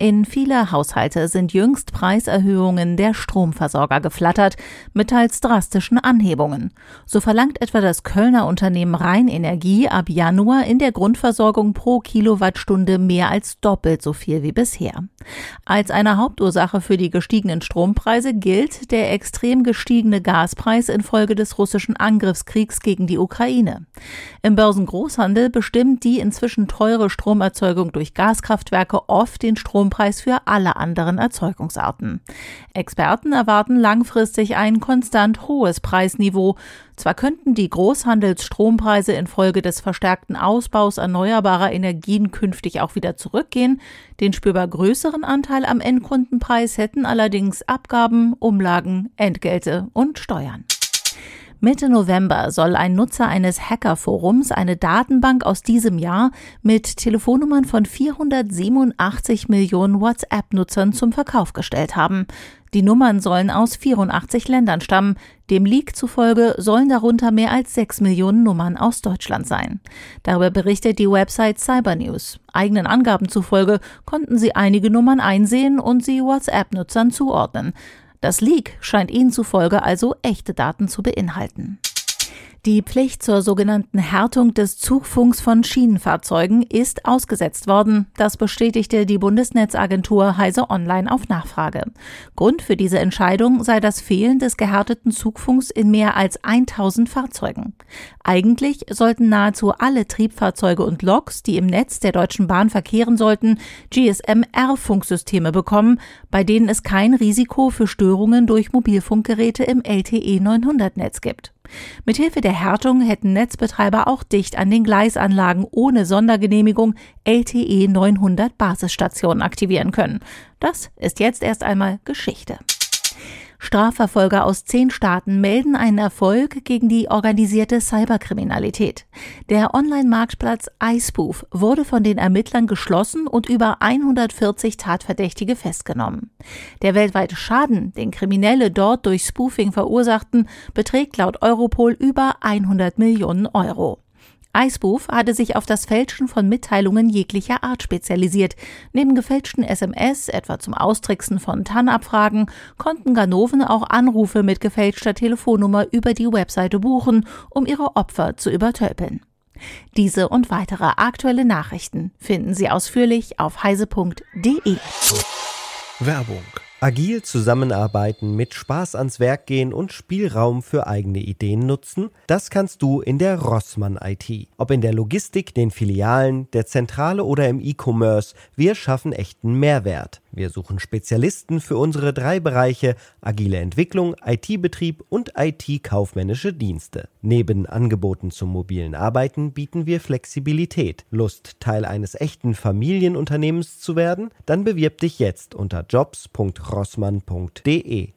In viele Haushalte sind jüngst Preiserhöhungen der Stromversorger geflattert, mit teils drastischen Anhebungen. So verlangt etwa das Kölner Unternehmen Rheinenergie ab Januar in der Grundversorgung pro Kilowattstunde mehr als doppelt so viel wie bisher. Als eine Hauptursache für die gestiegenen Strompreise gilt der extrem gestiegene Gaspreis infolge des russischen Angriffskriegs gegen die Ukraine. Im Börsengroßhandel bestimmt die inzwischen teure Stromerzeugung durch Gaskraftwerke oft den Strompreis für alle anderen Erzeugungsarten. Experten erwarten langfristig ein konstant hohes Preisniveau. Zwar könnten die Großhandelsstrompreise infolge des verstärkten Ausbaus erneuerbarer Energien künftig auch wieder zurückgehen, den spürbar größeren Anteil am Endkundenpreis hätten allerdings Abgaben, Umlagen, Entgelte und Steuern. Mitte November soll ein Nutzer eines Hackerforums eine Datenbank aus diesem Jahr mit Telefonnummern von 487 Millionen WhatsApp-Nutzern zum Verkauf gestellt haben. Die Nummern sollen aus 84 Ländern stammen. Dem Leak zufolge sollen darunter mehr als 6 Millionen Nummern aus Deutschland sein. Darüber berichtet die Website Cybernews. Eigenen Angaben zufolge konnten sie einige Nummern einsehen und sie WhatsApp-Nutzern zuordnen. Das Leak scheint ihnen zufolge also echte Daten zu beinhalten. Die Pflicht zur sogenannten Härtung des Zugfunks von Schienenfahrzeugen ist ausgesetzt worden. Das bestätigte die Bundesnetzagentur Heise Online auf Nachfrage. Grund für diese Entscheidung sei das Fehlen des gehärteten Zugfunks in mehr als 1000 Fahrzeugen. Eigentlich sollten nahezu alle Triebfahrzeuge und Loks, die im Netz der Deutschen Bahn verkehren sollten, GSM-R-Funksysteme bekommen, bei denen es kein Risiko für Störungen durch Mobilfunkgeräte im LTE 900-Netz gibt. Mithilfe der Härtung hätten Netzbetreiber auch dicht an den Gleisanlagen ohne Sondergenehmigung LTE 900 Basisstationen aktivieren können. Das ist jetzt erst einmal Geschichte. Strafverfolger aus zehn Staaten melden einen Erfolg gegen die organisierte Cyberkriminalität. Der Online-Marktplatz iSpoof wurde von den Ermittlern geschlossen und über 140 Tatverdächtige festgenommen. Der weltweite Schaden, den Kriminelle dort durch Spoofing verursachten, beträgt laut Europol über 100 Millionen Euro. Icebooth hatte sich auf das Fälschen von Mitteilungen jeglicher Art spezialisiert. Neben gefälschten SMS, etwa zum Austricksen von TAN-Abfragen, konnten Ganoven auch Anrufe mit gefälschter Telefonnummer über die Webseite buchen, um ihre Opfer zu übertölpeln. Diese und weitere aktuelle Nachrichten finden Sie ausführlich auf heise.de. Werbung Agil zusammenarbeiten, mit Spaß ans Werk gehen und Spielraum für eigene Ideen nutzen, das kannst du in der Rossmann IT. Ob in der Logistik, den Filialen, der Zentrale oder im E-Commerce, wir schaffen echten Mehrwert. Wir suchen Spezialisten für unsere drei Bereiche agile Entwicklung, IT-Betrieb und IT-kaufmännische Dienste. Neben Angeboten zum mobilen Arbeiten bieten wir Flexibilität. Lust, Teil eines echten Familienunternehmens zu werden? Dann bewirb dich jetzt unter jobs.rossmann.de.